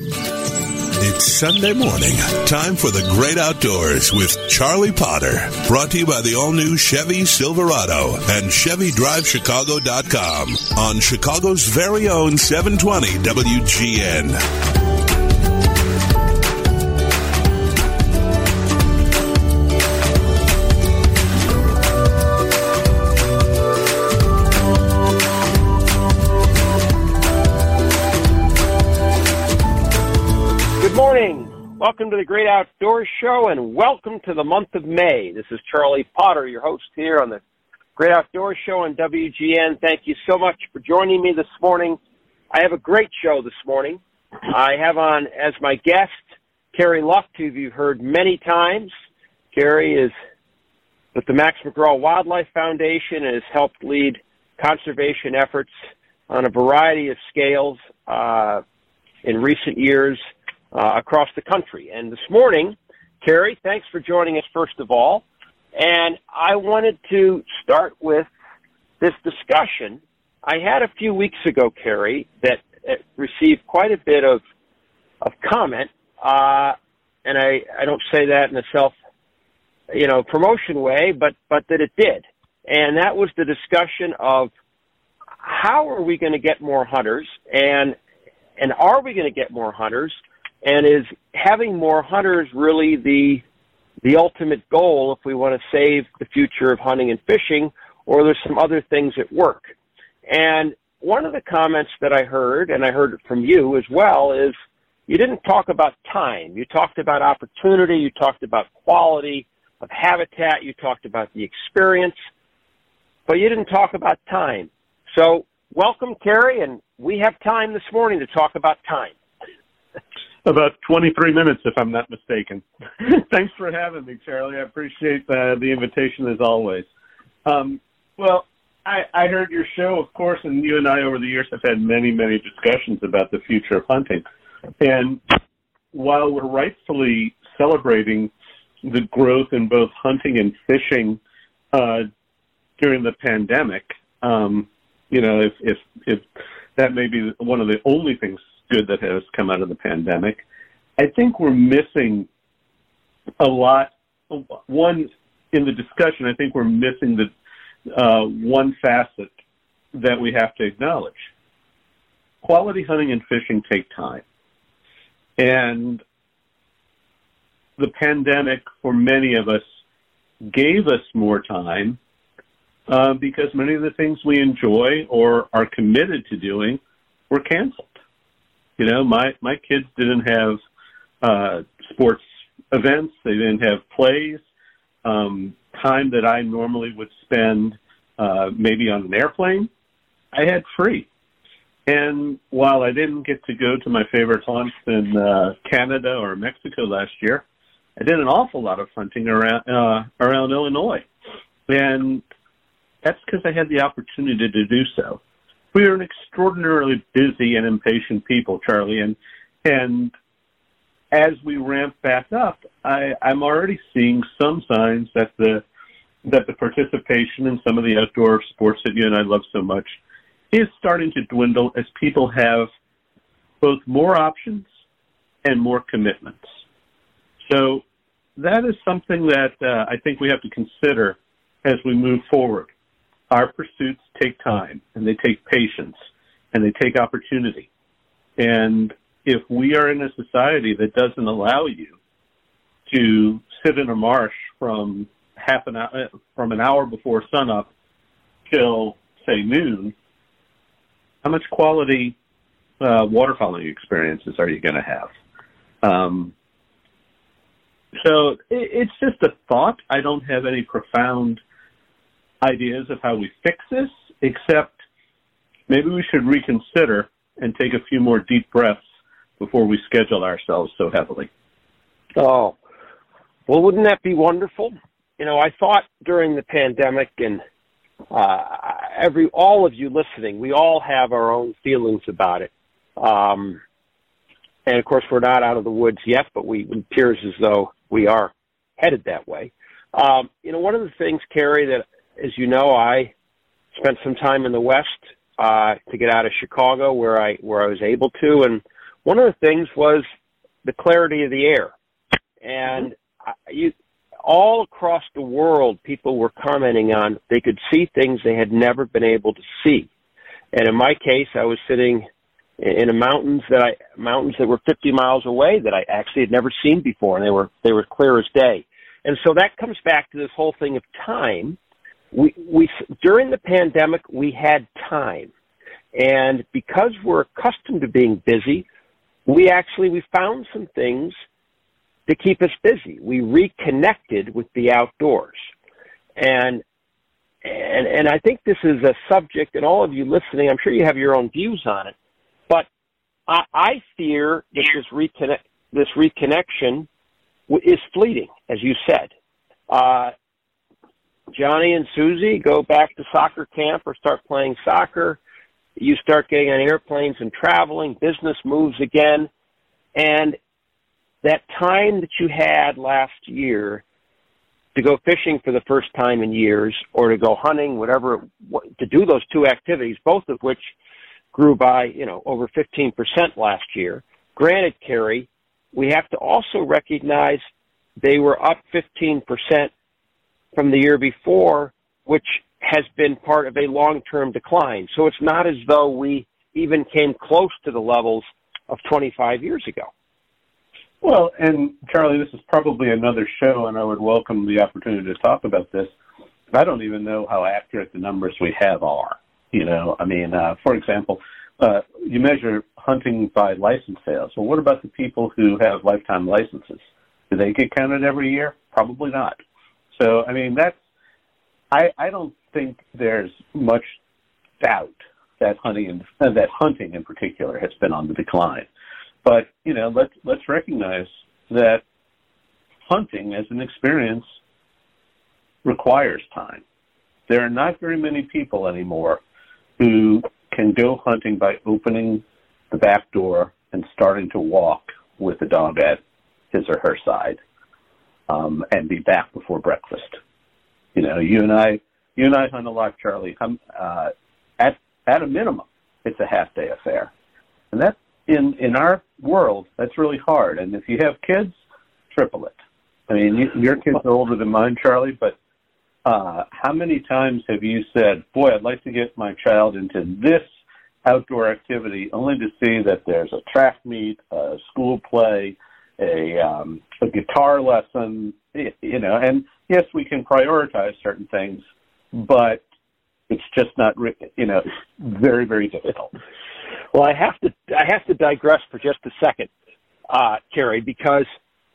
It's Sunday morning. Time for the great outdoors with Charlie Potter. Brought to you by the all new Chevy Silverado and ChevyDriveChicago.com on Chicago's very own 720 WGN. Welcome to the Great Outdoors Show and welcome to the month of May. This is Charlie Potter, your host here on the Great Outdoors Show on WGN. Thank you so much for joining me this morning. I have a great show this morning. I have on as my guest Carrie Luft, who you've heard many times. Carrie is with the Max McGraw Wildlife Foundation and has helped lead conservation efforts on a variety of scales uh, in recent years uh, across the country. And this morning, Carrie, thanks for joining us first of all. And I wanted to start with this discussion I had a few weeks ago, Carrie, that received quite a bit of of comment, uh, and I I don't say that in a self you know promotion way, but but that it did, and that was the discussion of how are we going to get more hunters, and and are we going to get more hunters, and is having more hunters really the the ultimate goal if we want to save the future of hunting and fishing, or there's some other things at work. And one of the comments that I heard, and I heard it from you as well, is you didn't talk about time. You talked about opportunity. You talked about quality of habitat. You talked about the experience, but you didn't talk about time. So welcome, Carrie, and we have time this morning to talk about time. About 23 minutes, if I'm not mistaken. Thanks for having me, Charlie. I appreciate uh, the invitation as always. Um, well, I, I heard your show, of course, and you and I over the years have had many, many discussions about the future of hunting. And while we're rightfully celebrating the growth in both hunting and fishing uh, during the pandemic, um, you know, if, if if that may be one of the only things good that has come out of the pandemic. I think we're missing a lot. One in the discussion, I think we're missing the uh, one facet that we have to acknowledge. Quality hunting and fishing take time, and the pandemic, for many of us, gave us more time uh, because many of the things we enjoy or are committed to doing were canceled. You know, my my kids didn't have uh, sports events. They didn't have plays. Um, time that I normally would spend uh, maybe on an airplane, I had free. And while I didn't get to go to my favorite haunts in uh, Canada or Mexico last year, I did an awful lot of hunting around uh, around Illinois, and that's because I had the opportunity to do so we are an extraordinarily busy and impatient people, Charlie, and and as we ramp back up, I, I'm already seeing some signs that the that the participation in some of the outdoor sports that you and I love so much is starting to dwindle as people have both more options and more commitments. So that is something that uh, I think we have to consider as we move forward our pursuits take time and they take patience and they take opportunity. And if we are in a society that doesn't allow you to sit in a marsh from half an hour, from an hour before sunup till say noon, how much quality uh, waterfowling experiences are you going to have? Um, so it, it's just a thought. I don't have any profound ideas of how we fix this, except maybe we should reconsider and take a few more deep breaths before we schedule ourselves so heavily. Oh, well, wouldn't that be wonderful? You know, I thought during the pandemic and uh, every all of you listening, we all have our own feelings about it. Um, and of course, we're not out of the woods yet, but we it appears as though we are headed that way. Um, you know, one of the things, Carrie, that as you know, I spent some time in the West uh, to get out of Chicago, where I where I was able to. And one of the things was the clarity of the air. And mm-hmm. you, all across the world, people were commenting on they could see things they had never been able to see. And in my case, I was sitting in a mountains that I mountains that were 50 miles away that I actually had never seen before, and they were they were clear as day. And so that comes back to this whole thing of time. We we during the pandemic we had time, and because we're accustomed to being busy, we actually we found some things to keep us busy. We reconnected with the outdoors, and and and I think this is a subject, and all of you listening, I'm sure you have your own views on it but I, I fear that this reconnect, this reconnection is fleeting, as you said. Uh, Johnny and Susie go back to soccer camp or start playing soccer. You start getting on airplanes and traveling. Business moves again. And that time that you had last year to go fishing for the first time in years or to go hunting, whatever, to do those two activities, both of which grew by, you know, over 15% last year. Granted, Carrie, we have to also recognize they were up 15% from the year before, which has been part of a long-term decline. So it's not as though we even came close to the levels of 25 years ago. Well, and Charlie, this is probably another show, and I would welcome the opportunity to talk about this. I don't even know how accurate the numbers we have are. You know, I mean, uh, for example, uh, you measure hunting by license sales. Well, what about the people who have lifetime licenses? Do they get counted every year? Probably not. So, I mean, that's, I, I don't think there's much doubt that hunting and that hunting in particular has been on the decline. But, you know, let's, let's recognize that hunting as an experience requires time. There are not very many people anymore who can go hunting by opening the back door and starting to walk with the dog at his or her side, um, and be back before breakfast. You know, you and I, you and I hunt a lot, Charlie. Um, uh, at at a minimum, it's a half day affair, and that in in our world, that's really hard. And if you have kids, triple it. I mean, you, your kids are older than mine, Charlie, but uh, how many times have you said, boy, I'd like to get my child into this outdoor activity only to see that there's a track meet, a school play, a, um, a guitar lesson, you know, and yes, we can prioritize certain things, but it's just not, you know, very, very difficult. Well, I have to, I have to digress for just a second, uh, Carrie, because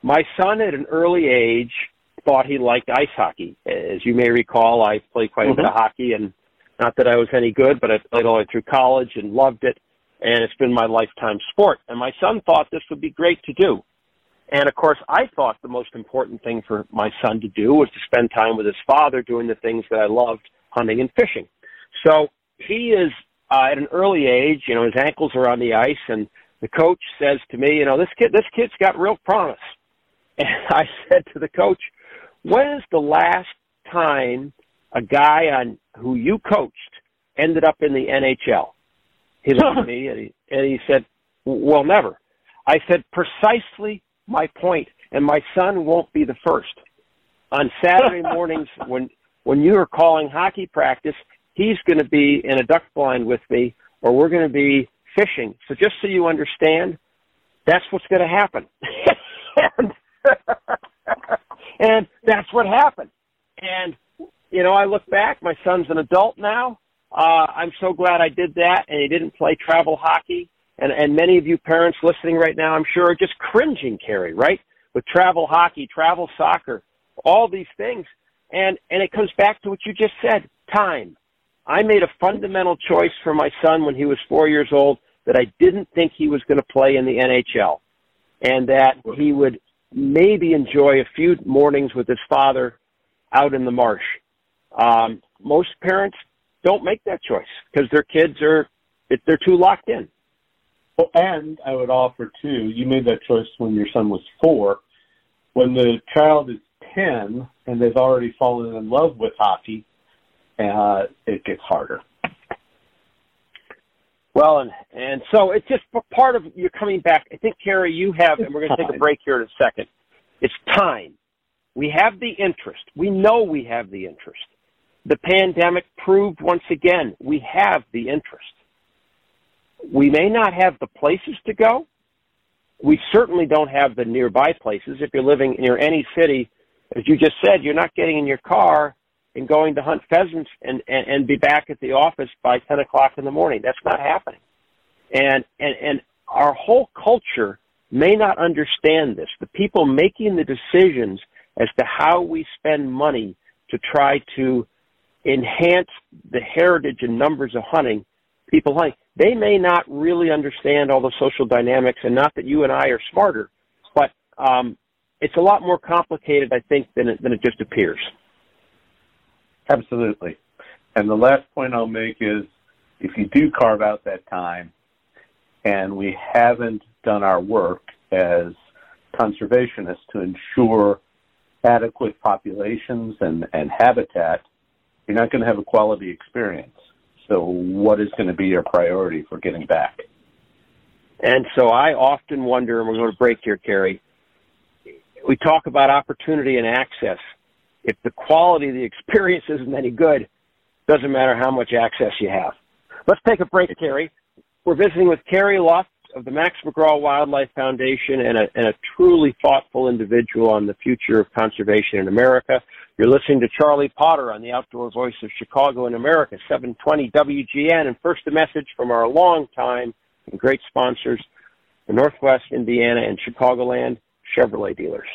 my son at an early age thought he liked ice hockey. As you may recall, I played quite mm-hmm. a bit of mm-hmm. hockey, and not that I was any good, but I played all the way through college and loved it, and it's been my lifetime sport. And my son thought this would be great to do. And of course, I thought the most important thing for my son to do was to spend time with his father doing the things that I loved, hunting and fishing. So he is uh, at an early age, you know, his ankles are on the ice, and the coach says to me, you know, this kid, this kid's got real promise. And I said to the coach, when is the last time a guy on who you coached ended up in the NHL? He looked at me and he, and he said, "Well, never." I said, "Precisely my point, and my son won't be the first. On Saturday mornings when when you are calling hockey practice, he's going to be in a duck blind with me, or we're going to be fishing. So just so you understand, that's what's going to happen." and and that's what happened. And, you know, I look back, my son's an adult now. Uh, I'm so glad I did that and he didn't play travel hockey. And, and many of you parents listening right now, I'm sure are just cringing, Carrie, right? With travel hockey, travel soccer, all these things. And, and it comes back to what you just said, time. I made a fundamental choice for my son when he was four years old that I didn't think he was going to play in the NHL and that he would maybe enjoy a few mornings with his father out in the marsh. Um, most parents don't make that choice because their kids are they're too locked in. Well, and I would offer too, you made that choice when your son was four. When the child is ten and they've already fallen in love with hockey, uh, it gets harder. Well, and and so it's just part of you coming back. I think, Carrie, you have, and we're going to take a break here in a second. It's time. We have the interest. We know we have the interest. The pandemic proved once again we have the interest. We may not have the places to go. We certainly don't have the nearby places. If you're living near any city, as you just said, you're not getting in your car and going to hunt pheasants and, and, and be back at the office by 10 o'clock in the morning. That's not happening. And, and, and our whole culture may not understand this. The people making the decisions as to how we spend money to try to enhance the heritage and numbers of hunting, people hunting, they may not really understand all the social dynamics and not that you and I are smarter, but, um, it's a lot more complicated, I think, than it, than it just appears. Absolutely. And the last point I'll make is if you do carve out that time and we haven't done our work as conservationists to ensure adequate populations and, and habitat, you're not going to have a quality experience. So what is going to be your priority for getting back? And so I often wonder, and we're going to break here, Carrie, we talk about opportunity and access if the quality of the experience isn't any good, doesn't matter how much access you have. Let's take a break, Carrie. We're visiting with Carrie Luft of the Max McGraw Wildlife Foundation and a, and a truly thoughtful individual on the future of conservation in America. You're listening to Charlie Potter on the Outdoor Voice of Chicago in America, 720 WGN. And first, a message from our long-time and great sponsors, the Northwest Indiana and Chicagoland Chevrolet dealers.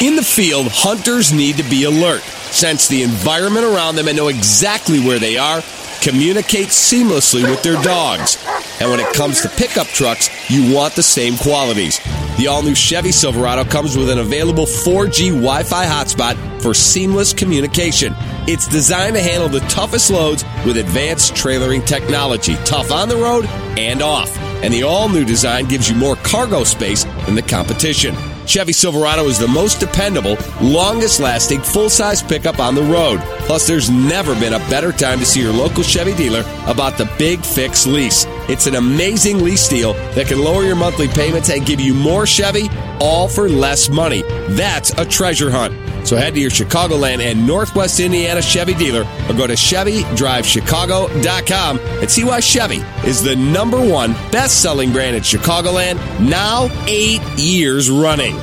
In the field, hunters need to be alert, sense the environment around them, and know exactly where they are, communicate seamlessly with their dogs. And when it comes to pickup trucks, you want the same qualities. The all new Chevy Silverado comes with an available 4G Wi Fi hotspot for seamless communication. It's designed to handle the toughest loads with advanced trailering technology, tough on the road and off. And the all new design gives you more cargo space than the competition. Chevy Silverado is the most dependable, longest lasting, full size pickup on the road. Plus, there's never been a better time to see your local Chevy dealer about the Big Fix lease. It's an amazing lease deal that can lower your monthly payments and give you more Chevy, all for less money. That's a treasure hunt. So head to your Chicagoland and Northwest Indiana Chevy dealer or go to ChevyDriveChicago.com and see why Chevy is the number one best selling brand in Chicagoland now eight years running.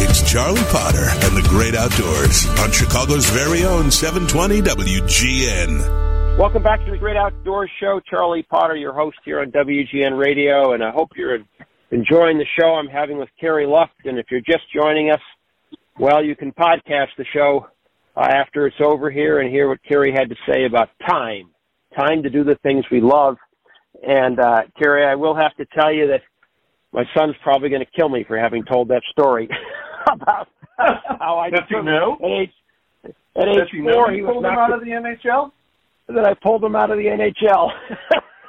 It's Charlie Potter and the Great Outdoors on Chicago's very own 720 WGN. Welcome back to the Great Outdoors Show. Charlie Potter, your host here on WGN Radio, and I hope you're enjoying the show I'm having with Carrie Luft. And if you're just joining us, well, you can podcast the show uh, after it's over here and hear what Carrie had to say about time, time to do the things we love. And uh, Carrie, I will have to tell you that my son's probably going to kill me for having told that story about how I Does he know? at age at age he know four you he was pulled him out of the NHL? that I pulled him out of the NHL.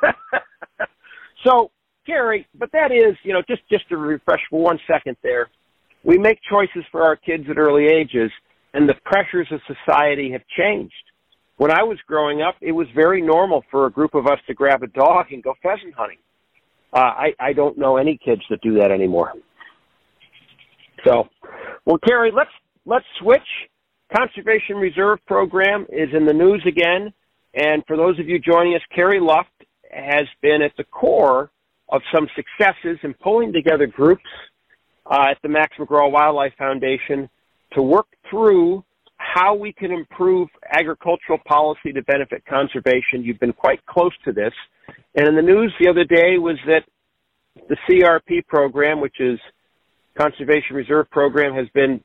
so, Gary, but that is, you know, just just to refresh for one second there, we make choices for our kids at early ages, and the pressures of society have changed. When I was growing up, it was very normal for a group of us to grab a dog and go pheasant hunting. Uh, I, I don't know any kids that do that anymore. So, well, Carrie, let's let's switch. Conservation Reserve Program is in the news again, and for those of you joining us, Carrie Luft has been at the core of some successes in pulling together groups uh, at the Max McGraw Wildlife Foundation to work through how we can improve agricultural policy to benefit conservation. You've been quite close to this. And in the news the other day was that the CRP program, which is Conservation Reserve Program, has been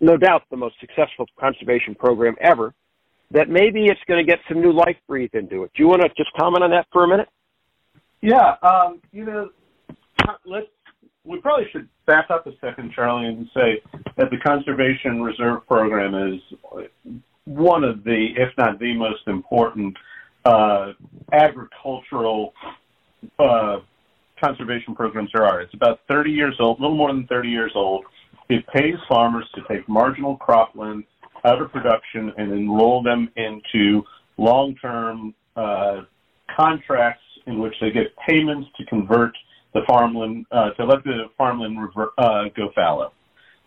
no doubt the most successful conservation program ever, that maybe it's going to get some new life breathed into it. Do you want to just comment on that for a minute? Yeah, um, you know, let's we probably should back up a second, Charlie, and say that the Conservation Reserve Program is one of the, if not the most important, uh, agricultural uh, conservation programs there are. It's about 30 years old, a little more than 30 years old. It pays farmers to take marginal cropland out of production and enroll them into long-term uh, contracts in which they get payments to convert the farmland uh, to let the farmland uh, go fallow.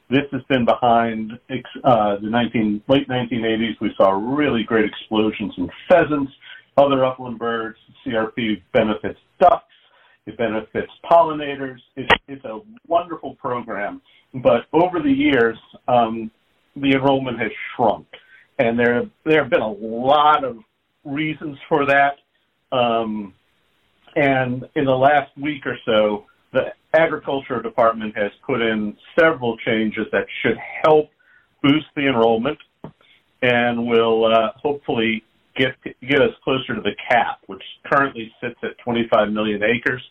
This has been behind uh, the 19, late 1980s. We saw really great explosions in pheasants, other upland birds. CRP benefits ducks. It benefits pollinators. It's, it's a wonderful program. But over the years, um, the enrollment has shrunk. And there, there have been a lot of reasons for that. Um, and in the last week or so, the agriculture department has put in several changes that should help boost the enrollment and will uh, hopefully get get us closer to the cap, which currently sits at 25 million acres,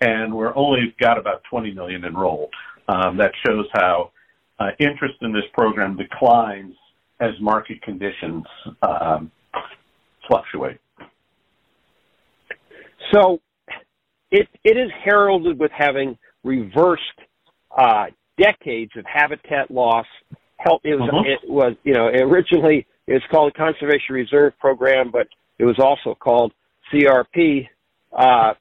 and we're only got about 20 million enrolled. Um, that shows how uh, interest in this program declines as market conditions um, fluctuate. So it it is heralded with having reversed uh, decades of habitat loss. Help it was uh-huh. it was you know originally it was called the Conservation Reserve Program, but it was also called CRP, uh,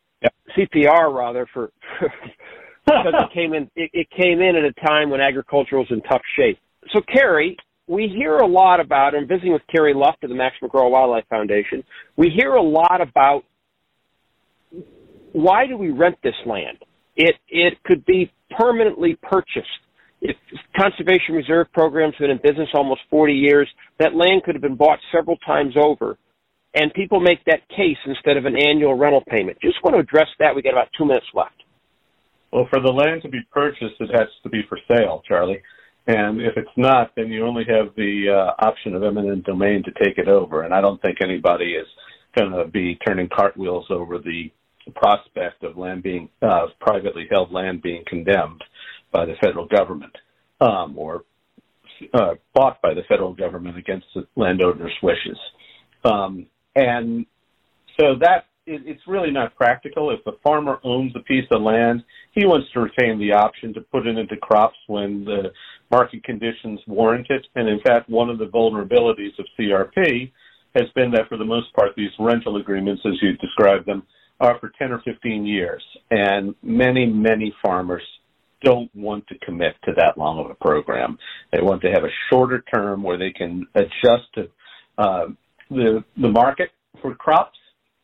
CPR rather for, because it came in it, it came in at a time when agriculture was in tough shape. So Carrie, we hear a lot about, and visiting with Carrie Luft of the Max McGraw Wildlife Foundation, we hear a lot about why do we rent this land? It it could be permanently purchased. If conservation reserve programs have been in business almost 40 years, that land could have been bought several times over, and people make that case instead of an annual rental payment. Just want to address that. We got about two minutes left. Well, for the land to be purchased, it has to be for sale, Charlie. And if it's not, then you only have the uh, option of eminent domain to take it over. And I don't think anybody is going to be turning cartwheels over the prospect of land being uh, privately held land being condemned by the federal government um, or uh, bought by the federal government against the landowner's wishes. Um, and so that it, it's really not practical. If the farmer owns a piece of land, he wants to retain the option to put it into crops when the market conditions warrant it. And in fact, one of the vulnerabilities of CRP has been that for the most part, these rental agreements, as you described them, are for 10 or 15 years. And many, many farmers don't want to commit to that long of a program. They want to have a shorter term where they can adjust to uh, the the market for crops,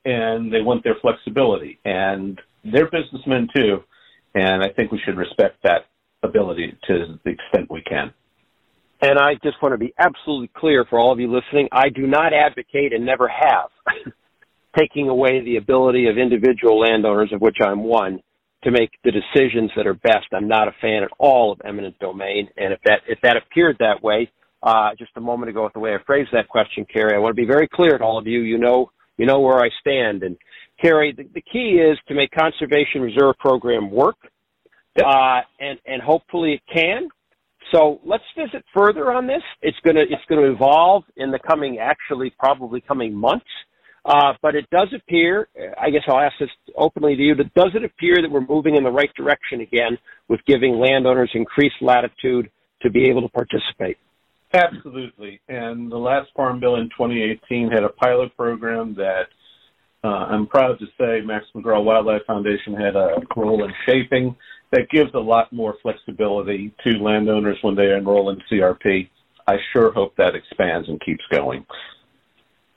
and they want their flexibility. And they're businessmen too, and I think we should respect that ability to the extent we can. And I just want to be absolutely clear for all of you listening. I do not advocate and never have taking away the ability of individual landowners, of which I'm one, to make the decisions that are best. I'm not a fan at all of eminent domain, and if that if that appeared that way uh, just a moment ago with the way I phrased that question, Carrie, I want to be very clear to all of you. You know you know where I stand, and Carrie, the, the key is to make conservation reserve program work, uh, and and hopefully it can. So let's visit further on this. It's gonna it's gonna evolve in the coming actually probably coming months. Uh, but it does appear, I guess I'll ask this openly to you, but does it appear that we're moving in the right direction again with giving landowners increased latitude to be able to participate? Absolutely. And the last Farm Bill in 2018 had a pilot program that uh, I'm proud to say Max McGraw Wildlife Foundation had a role in shaping that gives a lot more flexibility to landowners when they enroll in CRP. I sure hope that expands and keeps going.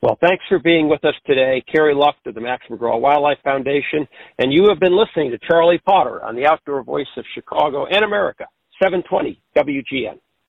Well, thanks for being with us today, Carrie Luft of the Max McGraw Wildlife Foundation, and you have been listening to Charlie Potter on the Outdoor Voice of Chicago and America, 720 WGN.